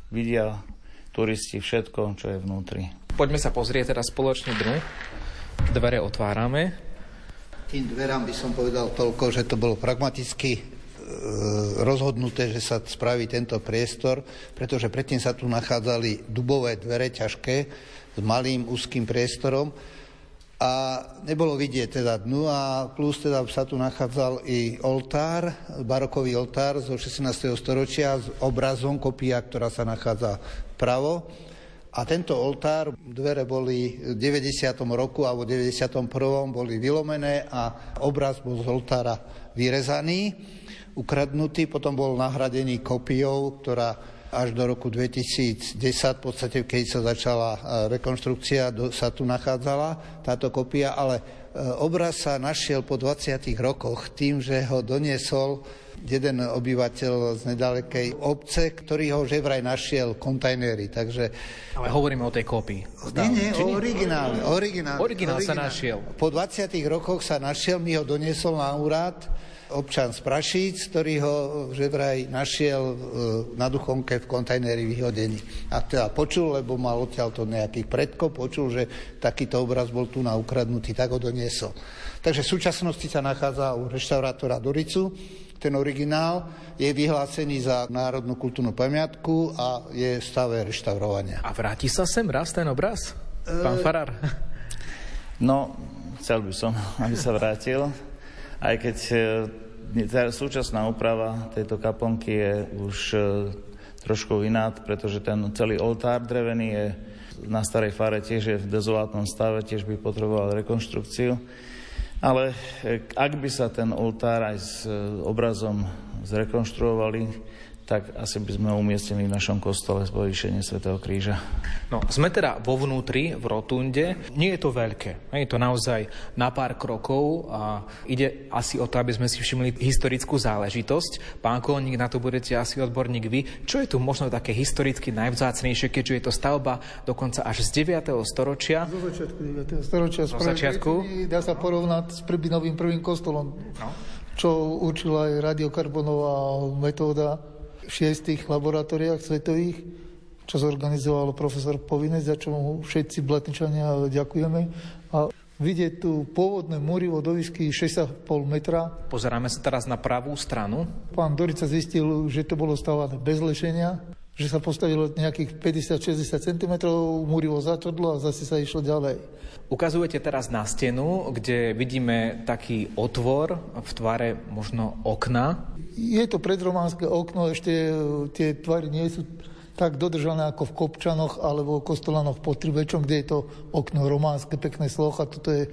vidia turisti všetko, čo je vnútri. Poďme sa pozrieť teraz spoločne dnu. Dvere otvárame. Tým dverám by som povedal toľko, že to bolo pragmaticky rozhodnuté, že sa spraví tento priestor, pretože predtým sa tu nachádzali dubové dvere ťažké s malým úzkým priestorom a nebolo vidieť teda dnu a plus teda sa tu nachádzal i oltár, barokový oltár zo 16. storočia s obrazom kopia, ktorá sa nachádza pravo. A tento oltár, dvere boli v 90. roku alebo 91. boli vylomené a obraz bol z oltára vyrezaný ukradnutý, potom bol nahradený kopiou, ktorá až do roku 2010, v podstate keď sa začala e, rekonštrukcia, sa tu nachádzala táto kopia, ale obraz sa našiel po 20 rokoch tým, že ho doniesol jeden obyvateľ z nedalekej obce, ktorý ho že vraj našiel kontajnery. Takže... Ale hovoríme o tej kopii. Nie, nie, o originále. Originál, originál, originál sa našiel. Po 20 rokoch sa našiel, mi ho doniesol na úrad občan z Prašíc, ktorý ho že vraj našiel e, na Duchonke v kontajneri vyhodený. A teda počul, lebo mal odtiaľ to nejakých predkov, počul, že takýto obraz bol tu na ukradnutý, tak ho doniesol. Takže v súčasnosti sa nachádza u reštaurátora Doricu. Ten originál je vyhlásený za národnú kultúrnu pamiatku a je v stave reštaurovania. A vráti sa sem raz ten obraz? Pán e... Farár? No, chcel by som, aby sa vrátil aj keď e, súčasná úprava tejto kaplnky je už e, trošku iná, pretože ten celý oltár drevený je na starej fare tiež je v dezolátnom stave, tiež by potreboval rekonštrukciu. Ale e, ak by sa ten oltár aj s obrazom zrekonštruovali, tak asi by sme umiestnili v našom kostole povýšenie svätého Kríža. No, sme teda vo vnútri, v rotunde. Nie je to veľké. Je to naozaj na pár krokov a ide asi o to, aby sme si všimli historickú záležitosť. Pán Kolník, na to budete asi odborník vy. Čo je tu možno také historicky najvzácnejšie, keďže je to stavba dokonca až z 9. storočia? Zo začiatku 9. storočia. Zo začiatku? Dá sa porovnať s Prbinovým prvým kostolom. No čo určila aj radiokarbonová metóda šiestich laboratóriách svetových, čo zorganizoval profesor Povinec, za čo mu všetci blatničania ďakujeme. A vidieť tu pôvodné múrivo do výšky 6,5 metra. Pozeráme sa teraz na pravú stranu. Pán Dorica zistil, že to bolo stávané bez lešenia, že sa postavilo nejakých 50-60 cm, múrivo zatvrdlo a zase sa išlo ďalej. Ukazujete teraz na stenu, kde vidíme taký otvor v tvare možno okna. Je to predrománske okno, ešte tie tvary nie sú tak dodržané ako v Kopčanoch alebo Kostolanoch pod Tribečom, kde je to okno románske, pekné slocha. Toto je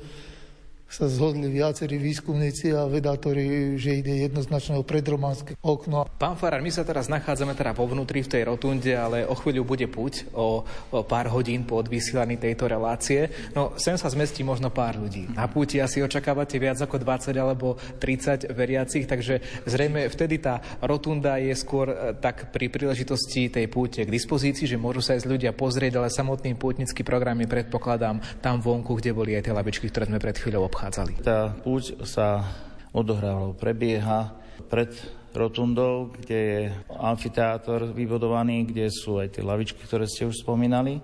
sa zhodli viacerí výskumníci a vedátori, že ide jednoznačne o predrománske okno. Pán Farar, my sa teraz nachádzame teda vo vnútri v tej rotunde, ale o chvíľu bude puť o, o pár hodín po odvysielaní tejto relácie. No, sem sa zmestí možno pár ľudí. Na púti asi očakávate viac ako 20 alebo 30 veriacich, takže zrejme vtedy tá rotunda je skôr e, tak pri príležitosti tej púte k dispozícii, že môžu sa aj ľudia pozrieť, ale samotný pútnický program je predpokladám tam vonku, kde boli aj tie lavičky, ktoré sme pred chvíľou obchádzali obchádzali. Tá púť sa odohrávala, prebieha pred rotundou, kde je amfiteátor vybudovaný, kde sú aj tie lavičky, ktoré ste už spomínali.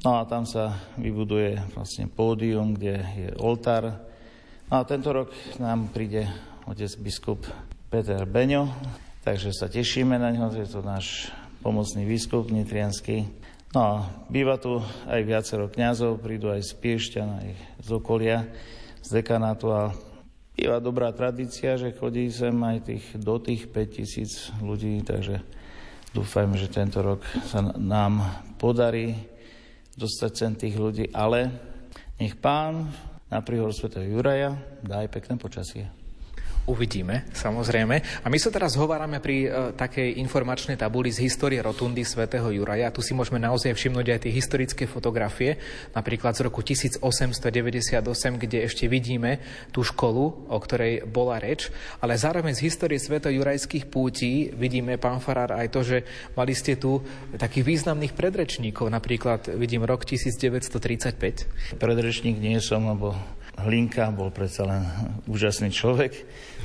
No a tam sa vybuduje vlastne pódium, kde je oltár. No a tento rok nám príde otec biskup Peter Beňo, takže sa tešíme na ňo, je to náš pomocný biskup nitrianský. No a býva tu aj viacero kňazov, prídu aj z Piešťan, aj z okolia dekanátu a býva dobrá tradícia, že chodí sem aj tých, do tých 5000 ľudí, takže dúfajme, že tento rok sa nám podarí dostať sem tých ľudí, ale nech pán na príhor Sv. Juraja dá aj pekné počasie. Uvidíme, samozrejme. A my sa teraz hovárame pri e, takej informačnej tabuli z histórie rotundy svätého Juraja. Tu si môžeme naozaj všimnúť aj tie historické fotografie, napríklad z roku 1898, kde ešte vidíme tú školu, o ktorej bola reč. Ale zároveň z histórie sveto-jurajských pútí vidíme, pán Farár, aj to, že mali ste tu takých významných predrečníkov. Napríklad vidím rok 1935. Predrečník nie som, lebo Hlinka bol predsa len úžasný človek.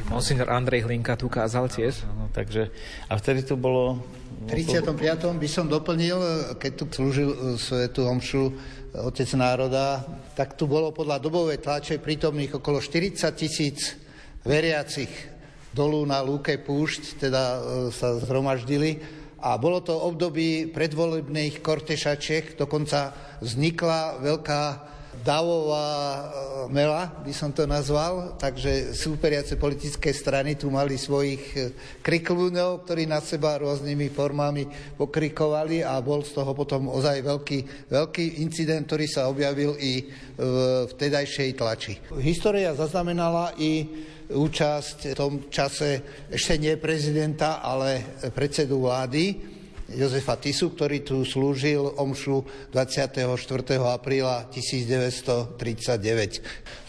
Monsignor Andrej Hlinka tu kázal tiež. No, no, takže, a vtedy to bolo... V 35. by som doplnil, keď tu slúžil e, svetu omšu e, Otec národa, tak tu bolo podľa dobovej tlače prítomných okolo 40 tisíc veriacich dolu na Lúke Púšť, teda e, sa zhromaždili. A bolo to období predvolebných kortešačiek, dokonca vznikla veľká davová e, mela, by som to nazval, takže súperiace politické strany tu mali svojich e, kriklúnov, ktorí na seba rôznymi formami pokrikovali a bol z toho potom ozaj veľký, veľký incident, ktorý sa objavil i v vtedajšej tlači. História zaznamenala i účasť v tom čase ešte nie prezidenta, ale predsedu vlády, Jozefa Tisu, ktorý tu slúžil omšu 24. apríla 1939.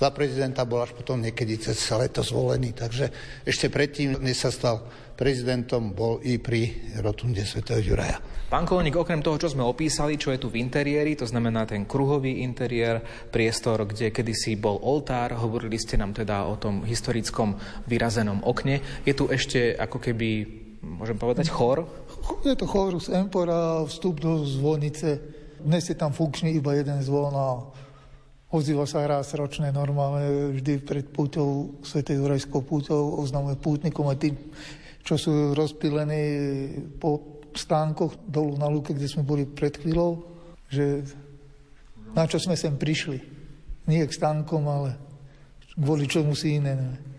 Za prezidenta bol až potom niekedy cez leto zvolený, takže ešte predtým, než sa stal prezidentom, bol i pri rotunde Sv. Juraja. Pán Kolník, okrem toho, čo sme opísali, čo je tu v interiéri, to znamená ten kruhový interiér, priestor, kde kedysi bol oltár, hovorili ste nám teda o tom historickom vyrazenom okne. Je tu ešte ako keby, môžem povedať, chor, je to chorus empora, vstup do zvonice. Dnes je tam funkčný iba jeden zvon a ozýva sa raz ročné normálne, vždy pred púťou, Svetej Jurajskou púťou oznamuje pútnikom a tým, čo sú rozpílení po stánkoch dolu na lúke, kde sme boli pred chvíľou, že na čo sme sem prišli. Nie k stánkom, ale kvôli čomu si iné. Ne?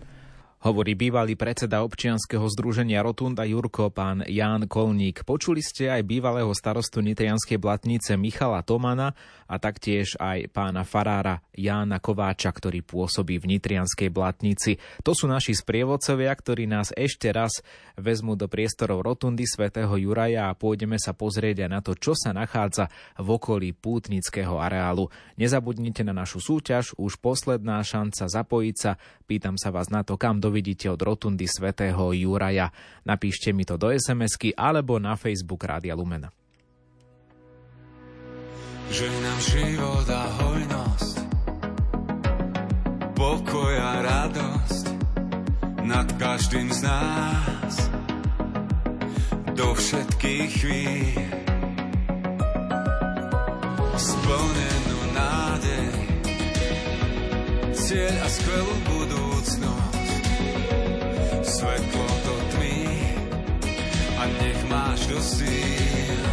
Hovorí bývalý predseda občianskeho združenia Rotunda Jurko, pán Ján Kolník. Počuli ste aj bývalého starostu Nitrianskej blatnice Michala Tomana a taktiež aj pána farára Jána Kováča, ktorý pôsobí v Nitrianskej blatnici. To sú naši sprievodcovia, ktorí nás ešte raz vezmú do priestorov Rotundy svätého Juraja a pôjdeme sa pozrieť aj na to, čo sa nachádza v okolí pútnického areálu. Nezabudnite na našu súťaž, už posledná šanca zapojiť sa. Pýtam sa vás na to, kam do dovidíte od rotundy svätého Juraja. Napíšte mi to do SMS-ky alebo na Facebook Rádia Lumena. Že nám život a hojnosť, pokoj a radosť nad každým z nás. do všetkých chvíľ. Splnenú nádej, cieľ a skvelú budúcnosť. Svetlo do tmy a nech máš do síl.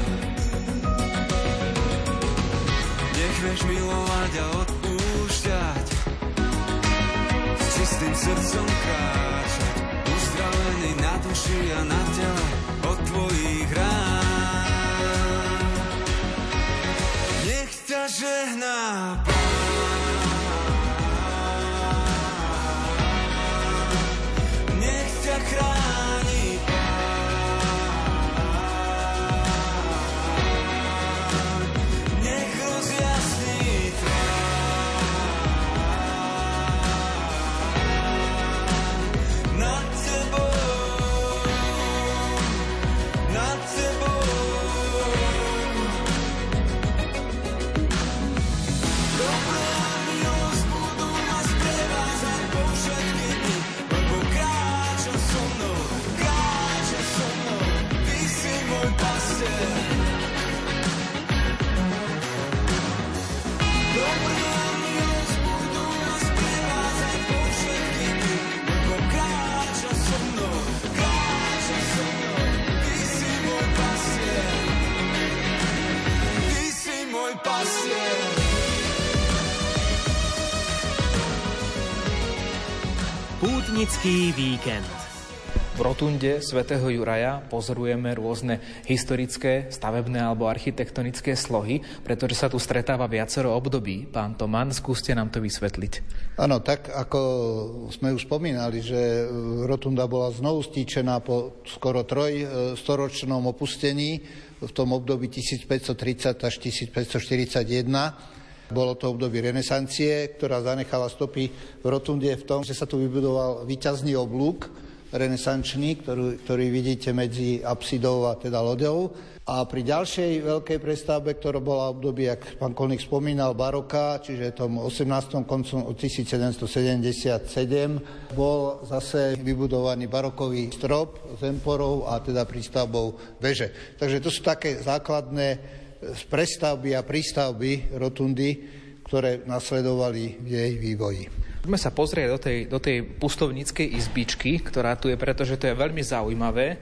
Nech vieš milovať a odpúšťať, s čistým srdcom kráčať, uzdravený na duši a na tele od tvojich rán. Nech ťa žehná Nech Pútnický víkend. V rotunde svätého Juraja pozorujeme rôzne historické, stavebné alebo architektonické slohy, pretože sa tu stretáva viacero období. Pán Toman, skúste nám to vysvetliť. Áno, tak ako sme už spomínali, že rotunda bola znovu stíčená po skoro trojstoročnom opustení v tom období 1530 až 1541. Bolo to obdobie renesancie, ktorá zanechala stopy v rotunde v tom, že sa tu vybudoval výťazný oblúk renesančný, ktorý, ktorý vidíte medzi apsidou a teda lodou. A pri ďalšej veľkej prestavbe, ktorá bola obdobie, jak pán Kolník spomínal, baroka, čiže tom 18. koncom 1777, bol zase vybudovaný barokový strop s emporou a teda prístavbou veže. Takže to sú také základné prestavby a prístavby rotundy, ktoré nasledovali v jej vývoji. Poďme sa pozrieť do tej, do tej pustovníckej izbičky, ktorá tu je, pretože to je veľmi zaujímavé,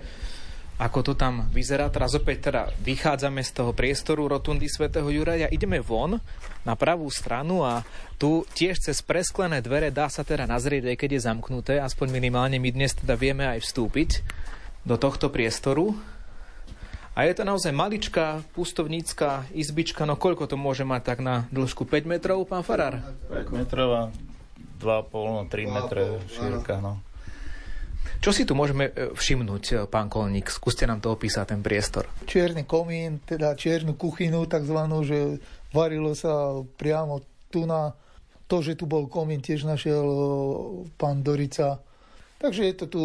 ako to tam vyzerá. Teraz opäť teda vychádzame z toho priestoru rotundy svätého Juraja, ideme von na pravú stranu a tu tiež cez presklené dvere dá sa teda nazrieť, aj keď je zamknuté, aspoň minimálne my dnes teda vieme aj vstúpiť do tohto priestoru. A je to naozaj maličká pustovnícka izbička, no koľko to môže mať tak na dĺžku 5 metrov, pán Farár? 5 metrov a 2,5, no 3 metre šírka, no. Čo si tu môžeme e, všimnúť, e, pán Kolník? Skúste nám to opísať, ten priestor. Čierny komín, teda čiernu kuchynu takzvanú, že varilo sa priamo tu na... To, že tu bol komín, tiež našiel e, pán Dorica. Takže je to tu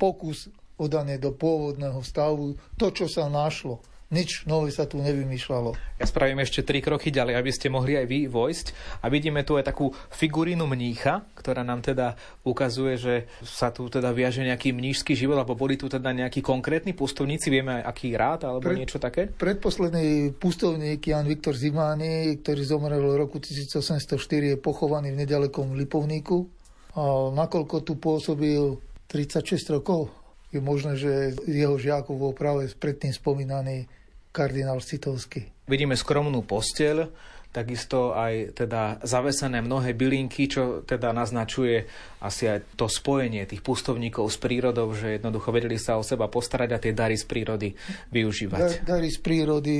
pokus oddané do pôvodného stavu, to, čo sa našlo. Nič nové sa tu nevymýšľalo. Ja spravím ešte tri kroky ďalej, aby ste mohli aj vy vojsť. A vidíme tu aj takú figurínu mnícha, ktorá nám teda ukazuje, že sa tu teda viaže nejaký mnížský život, alebo boli tu teda nejakí konkrétni pustovníci, vieme aj aký rád, alebo Pred, niečo také? Predposledný pustovník Jan Viktor Zimány, ktorý zomrel v roku 1804, je pochovaný v nedalekom Lipovníku. A nakoľko tu pôsobil 36 rokov, je možné, že jeho žiakov bol práve predtým spomínaný kardinál Citovský. Vidíme skromnú posteľ, takisto aj teda zavesené mnohé bylinky, čo teda naznačuje asi aj to spojenie tých pustovníkov s prírodou, že jednoducho vedeli sa o seba postarať a tie dary z prírody využívať. Dar, dary z prírody,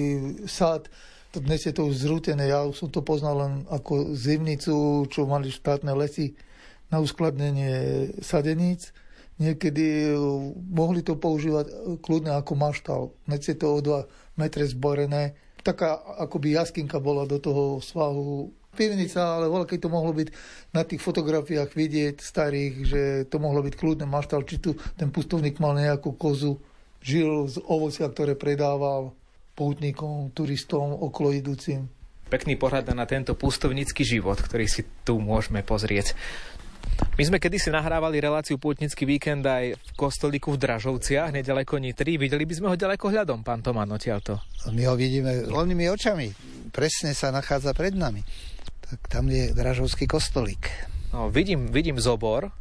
sad, to dnes je to už zrútené, ja som to poznal len ako zimnicu, čo mali štátne lesy na uskladnenie sadeníc Niekedy eh, mohli to používať eh, kľudne ako maštal. Hneď je to o 2 metre zborené. Taká akoby jaskinka bola do toho svahu pivnica, ale voľa, keď to mohlo byť na tých fotografiách vidieť starých, že to mohlo byť kľudne maštal, či tu ten pustovník mal nejakú kozu, žil z ovocia, ktoré predával pútnikom, turistom, okolo idúcim. Pekný pohľad na tento pustovnícky život, ktorý si tu môžeme pozrieť. My sme kedysi nahrávali reláciu Pútnický víkend aj v kostolíku v Dražovciach, nedaleko Nitry. Videli by sme ho ďaleko hľadom, pán Toman, odtiaľto. My ho vidíme voľnými očami. Presne sa nachádza pred nami. Tak tam je Dražovský kostolík. No, vidím, vidím zobor.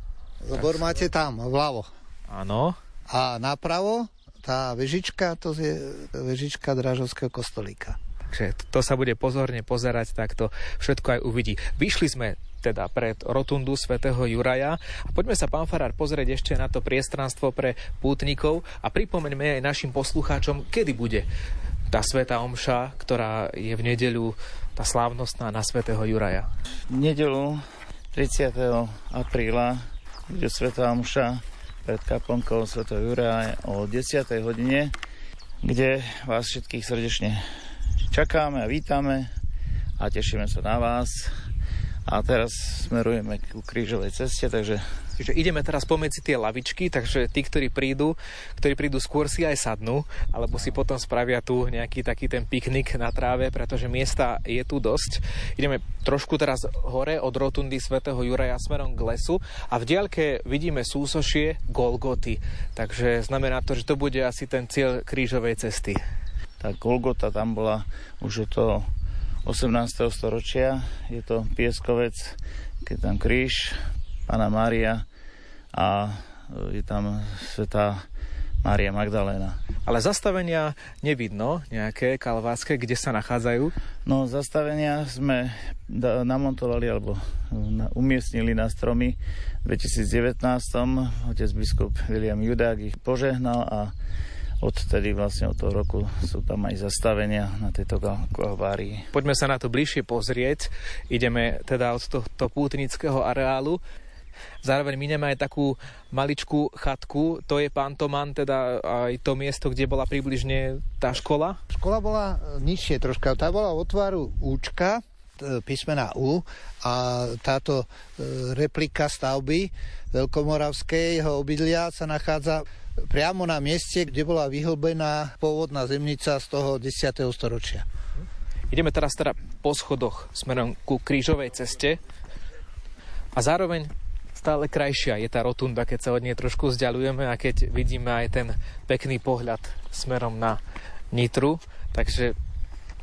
Zobor máte tam, vľavo. Áno. A napravo tá vežička, to je vežička Dražovského kostolíka. Takže to sa bude pozorne pozerať, tak to všetko aj uvidí. Vyšli sme teda pred rotundu svätého Juraja. A poďme sa, pán Farár, pozrieť ešte na to priestranstvo pre pútnikov a pripomeňme aj našim poslucháčom, kedy bude tá sveta omša, ktorá je v nedeľu tá slávnostná na svätého Juraja. Nedelu 30. apríla bude sveta omša pred kaplnkou svätého Juraja o 10. hodine, kde vás všetkých srdečne čakáme a vítame a tešíme sa na vás a teraz smerujeme ku krížovej ceste, takže... Čiže ideme teraz pomedzi tie lavičky, takže tí, ktorí prídu, ktorí prídu skôr si aj sadnú, alebo si potom spravia tu nejaký taký ten piknik na tráve, pretože miesta je tu dosť. Ideme trošku teraz hore od rotundy svätého Juraja smerom k lesu a v diaľke vidíme súsošie Golgoty. Takže znamená to, že to bude asi ten cieľ krížovej cesty. Tá Golgota tam bola už to 18. storočia. Je to pieskovec, keď tam kríž, Pana Mária a je tam svetá Mária Magdaléna. Ale zastavenia nevidno, nejaké kalvácké, kde sa nachádzajú? No, zastavenia sme namontovali alebo umiestnili na stromy v 2019. Otec biskup William Judák ich požehnal a odtedy vlastne od toho roku sú tam aj zastavenia na tejto kalvárii. Poďme sa na to bližšie pozrieť. Ideme teda od tohto pútnického areálu. Zároveň mineme aj takú maličkú chatku, to je pán Toman, teda aj to miesto, kde bola približne tá škola? Škola bola nižšie troška, tá bola otvaru Účka, písmena U a táto e, replika stavby Veľkomoravského obydlia sa nachádza priamo na mieste, kde bola vyhlbená pôvodná zemnica z toho 10. storočia. Ideme teraz teda po schodoch smerom ku krížovej ceste a zároveň stále krajšia je tá rotunda, keď sa od nej trošku vzdialujeme a keď vidíme aj ten pekný pohľad smerom na Nitru. Takže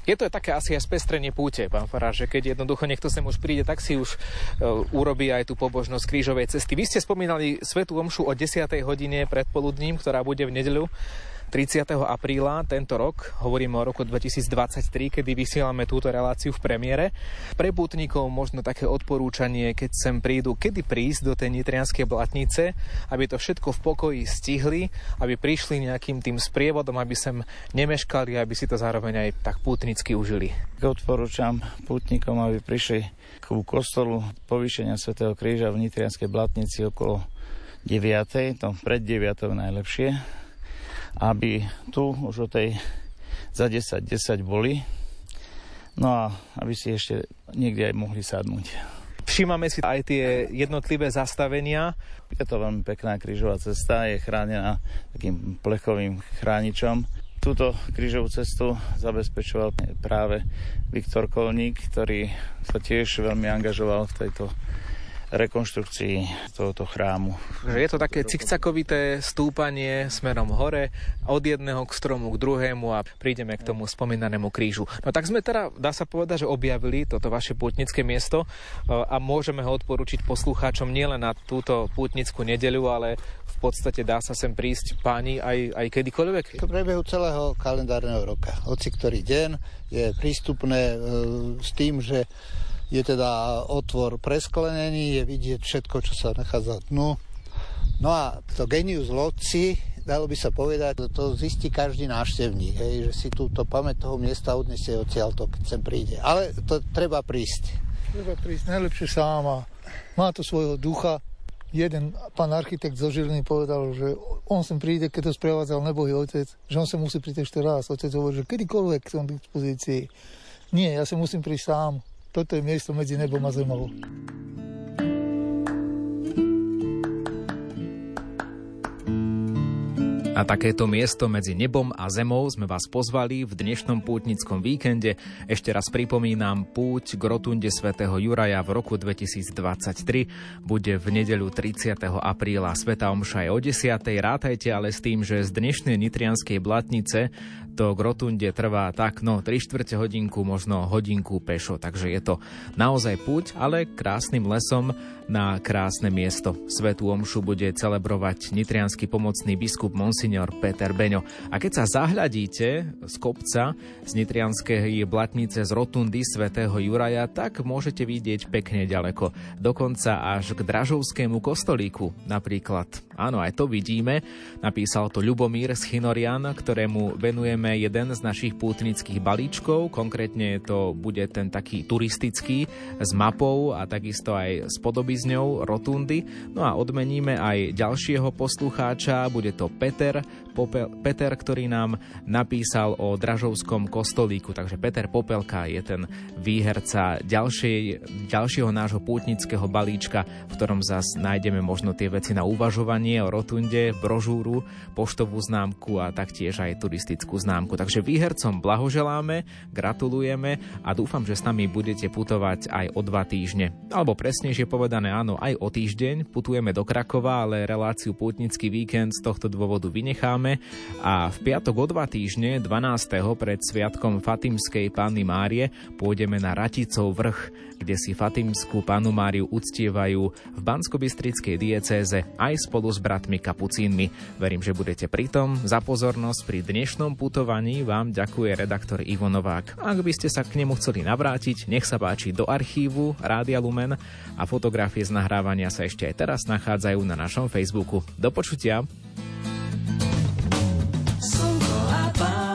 je to také asi aj spestrenie púte, pán Farár, že keď jednoducho niekto sem už príde, tak si už uh, urobí aj tú pobožnosť krížovej cesty. Vy ste spomínali Svetú Omšu o 10. hodine predpoludním, ktorá bude v nedeľu. 30. apríla tento rok, hovoríme o roku 2023, kedy vysielame túto reláciu v premiére. Pre putníkov možno také odporúčanie, keď sem prídu, kedy prísť do tej nitrianskej blatnice, aby to všetko v pokoji stihli, aby prišli nejakým tým sprievodom, aby sem nemeškali, aby si to zároveň aj tak pútnicky užili. Odporúčam pútnikom, aby prišli k kostolu povýšenia svätého Kríža v Nitrianskej blatnici okolo 9. to pred 9. najlepšie, aby tu už o tej za 10, 10 boli. No a aby si ešte niekde aj mohli sadnúť. Všímame si aj tie jednotlivé zastavenia. Je to veľmi pekná krížová cesta, je chránená takým plechovým chráničom. Túto krížovú cestu zabezpečoval práve Viktor Kolník, ktorý sa tiež veľmi angažoval v tejto rekonštrukcii tohoto chrámu. Je to také cikcakovité stúpanie smerom hore, od jedného k stromu k druhému a prídeme k tomu spomínanému krížu. No tak sme teda, dá sa povedať, že objavili toto vaše pútnické miesto e, a môžeme ho odporučiť poslucháčom nielen na túto pútnickú nedeľu, ale v podstate dá sa sem prísť páni aj, aj kedykoľvek? To prebehu celého kalendárneho roka. Hoci ktorý deň je prístupné e, s tým, že je teda otvor presklenený, je vidieť všetko, čo sa nachádza dnu. No a to genius loci, dalo by sa povedať, to zistí každý návštevník, hej, že si túto pamäť toho miesta odnesie odtiaľto, keď sem príde. Ale to treba prísť. Treba prísť najlepšie sám a má to svojho ducha. Jeden pán architekt zo Žiliny povedal, že on sem príde, keď to sprevádzal nebohý otec, že on sa musí prísť ešte raz. Otec hovorí, že kedykoľvek som k dispozícii. Nie, ja sa musím prísť sám. Toto je miesto medzi nebom a zemou. Na takéto miesto medzi nebom a zemou sme vás pozvali v dnešnom pútnickom víkende. Ešte raz pripomínam, púť k rotunde svätého Juraja v roku 2023 bude v nedeľu 30. apríla. Sveta Omša je o 10. Rátajte ale s tým, že z dnešnej nitrianskej blatnice to k rotunde trvá tak, no 3 čtvrte hodinku, možno hodinku pešo. Takže je to naozaj púť, ale krásnym lesom na krásne miesto. Svetú Omšu bude celebrovať nitrianský pomocný biskup Monsignor Peter Beňo. A keď sa zahľadíte z kopca z nitrianskej blatnice z rotundy svätého Juraja, tak môžete vidieť pekne ďaleko. Dokonca až k Dražovskému kostolíku napríklad. Áno, aj to vidíme. Napísal to Ľubomír Chinorian, ktorému venujeme jeden z našich pútnických balíčkov. Konkrétne to bude ten taký turistický s mapou a takisto aj s podobizňou rotundy. No a odmeníme aj ďalšieho poslucháča, bude to Peter, Popel, Peter, ktorý nám napísal o Dražovskom kostolíku. Takže Peter Popelka je ten výherca ďalšej, ďalšieho nášho pútnického balíčka, v ktorom zas nájdeme možno tie veci na uvažovanie o rotunde, brožúru, poštovú známku a taktiež aj turistickú známku. Takže výhercom blahoželáme, gratulujeme a dúfam, že s nami budete putovať aj o dva týždne. Alebo presnejšie povedané áno, aj o týždeň putujeme do Krakova, ale reláciu pútnický víkend z tohto dôvodu vynecháme a v piatok o dva týždne 12. pred sviatkom Fatimskej Panny Márie pôjdeme na Raticov vrch, kde si Fatimskú Panu Máriu uctievajú v Banskobystrickej diecéze aj spolu s bratmi kapucínmi. Verím, že budete pritom. Za pozornosť pri dnešnom putovaní vám ďakuje redaktor Ivo Novák. Ak by ste sa k nemu chceli navrátiť, nech sa páči do archívu Rádia Lumen a fotografie z nahrávania sa ešte aj teraz nachádzajú na našom Facebooku. Do počutia. Slnko a pán.